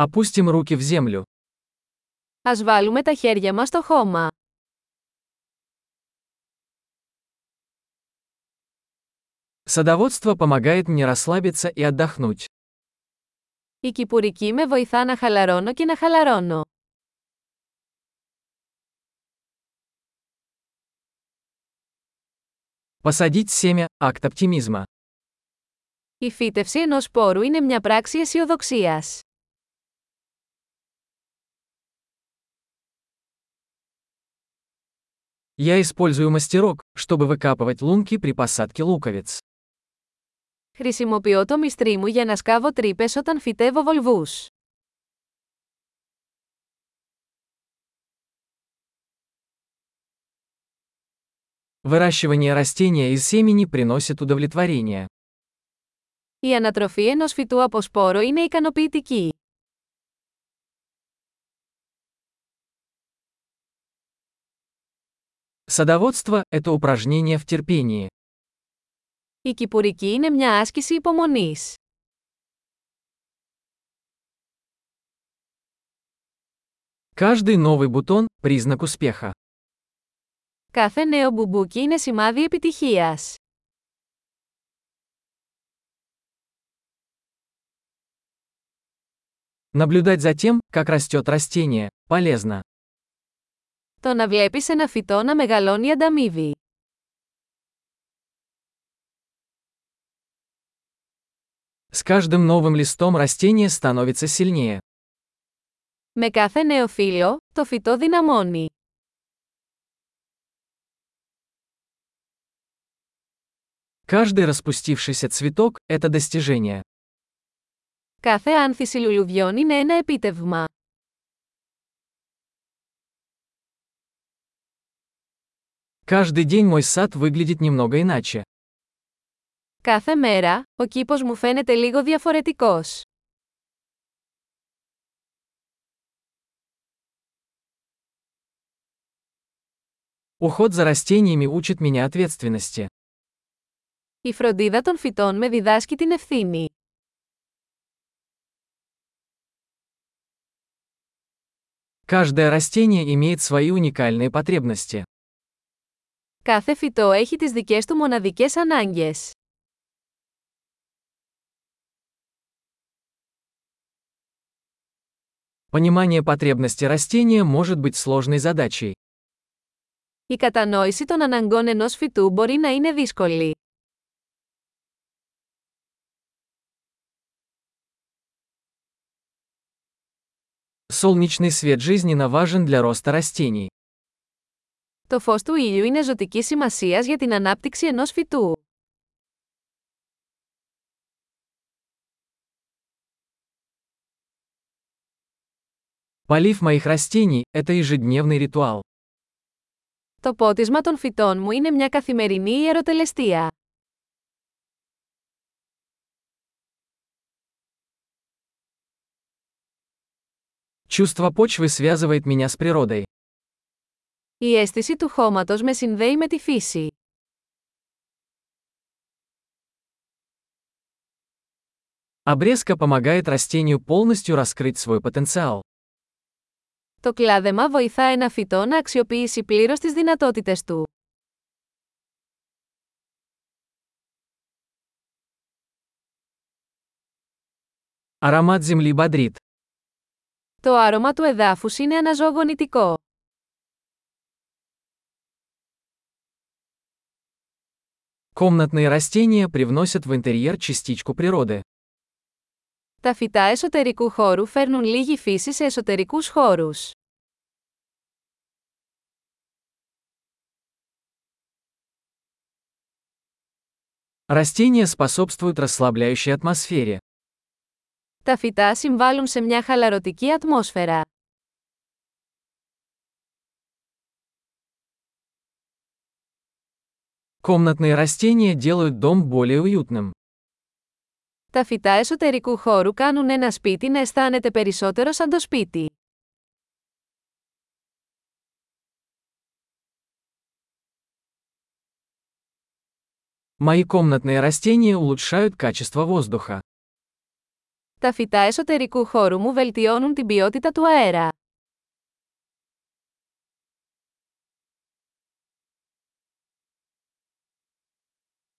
Опустим руки в землю. Ας βάλουμε τα χέρια μας στο χώμα. Садоводство помогает мне расслабиться и отдохнуть. Η κυπουρική με βοηθά να χαλαρώνω και να χαλαρώνω. Посадить семя – акт оптимизма. Η φύτευση ενός σπόρου είναι μια πράξη αισιοδοξία. Я использую мастерок, чтобы выкапывать лунки при посадке луковиц. Χρησιμοποιώ το μυστρί μου για να σκάβω τρύπες όταν φυτεύω βολβούς. Выращивание растения из семени приносит удовлетворение. Η ανατροφή ενός φυτού από σπόρο είναι ικανοποιητική. Садоводство – это упражнение в терпении. Η κυπουρική είναι μια άσκηση υπομονής. Каждый новый бутон – признак успеха. Κάθε νέο μπουμπούκι είναι σημάδι επιτυχίας. Наблюдать за тем, как растет растение, полезно. Το να βλέπεις ένα φυτό να μεγαλώνει ανταμείβει. С каждым новым листом растение становится сильнее. Με κάθε νέο φύλλο, το φυτό δυναμώνει. Каждый распустившийся цветок – это достижение. Κάθε άνθηση λουλουδιών είναι ένα επίτευγμα. Каждый день мой сад выглядит немного иначе. Κάθε μέρα, ο κήπος μου φαίνεται λίγο διαφορετικός. Уход за растениями учит меня ответственности. Η φροντίδα των φυτών με διδάσκει την ευθύνη. Каждое растение имеет свои уникальные потребности. Κάθε φυτό έχει τις δικές του μοναδικές ανάγκες. Понимание потребности растения может быть сложной задачей. Η κατανόηση των αναγκών ενός φυτού μπορεί να είναι δύσκολη. Солнечный свет жизненно важен для роста растений. Το φως του ήλιου είναι ζωτική σημασίας για την ανάπτυξη ενός φυτού. Полив моих растений – это ежедневный ритуал. Το πότισμα των φυτών μου είναι μια καθημερινή ιεροτελεστία. Чувство почвы связывает меня с природой. Η αίσθηση του χώματος με συνδέει με τη φύση. Обрезка помогает растению полностью раскрыть свой потенциал. Το κλάδεμα βοηθά ένα φυτό να αξιοποιήσει πλήρως τις δυνατότητες του. Аромат земли бодрит. Το άρωμα του εδάφους είναι αναζωογονητικό. Комнатные растения привносят в интерьер частичку природы. Τα φυτά εσωτερικού χώρου φέρνουν λίγη φύση σε εσωτερικούς χώρους. Растения способствуют расслабляющей атмосфере. Τα φυτά συμβάλλουν σε μια χαλαρωτική ατμόσφαιρα. Комнатные растения делают дом более уютным. Τα φυτά εσωτερικού χώρου κάνουν ένα σπίτι να αισθάνεται περισσότερο σαν το σπίτι. Мои комнатные растения улучшают качество воздуха. Τα φυτά εσωτερικού χώρου μου βελτιώνουν την ποιότητα του αέρα.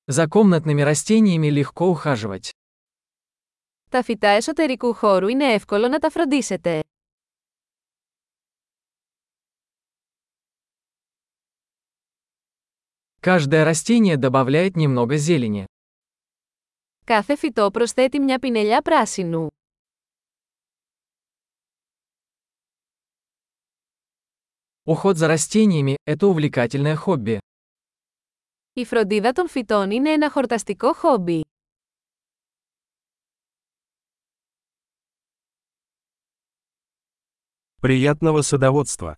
За комнатными растениями легко ухаживать. Τα φυτά εσωτερικού χώρου είναι εύκολο να τα φροντίσετε. Каждое растение добавляет немного зелени. Κάθε φυτό προσθέτει μια πινελιά πράσινου. Уход за растениями – это увлекательное хобби. Η φροντίδα των φυτών είναι ένα χορταστικό χόμπι. Приятного садоводства!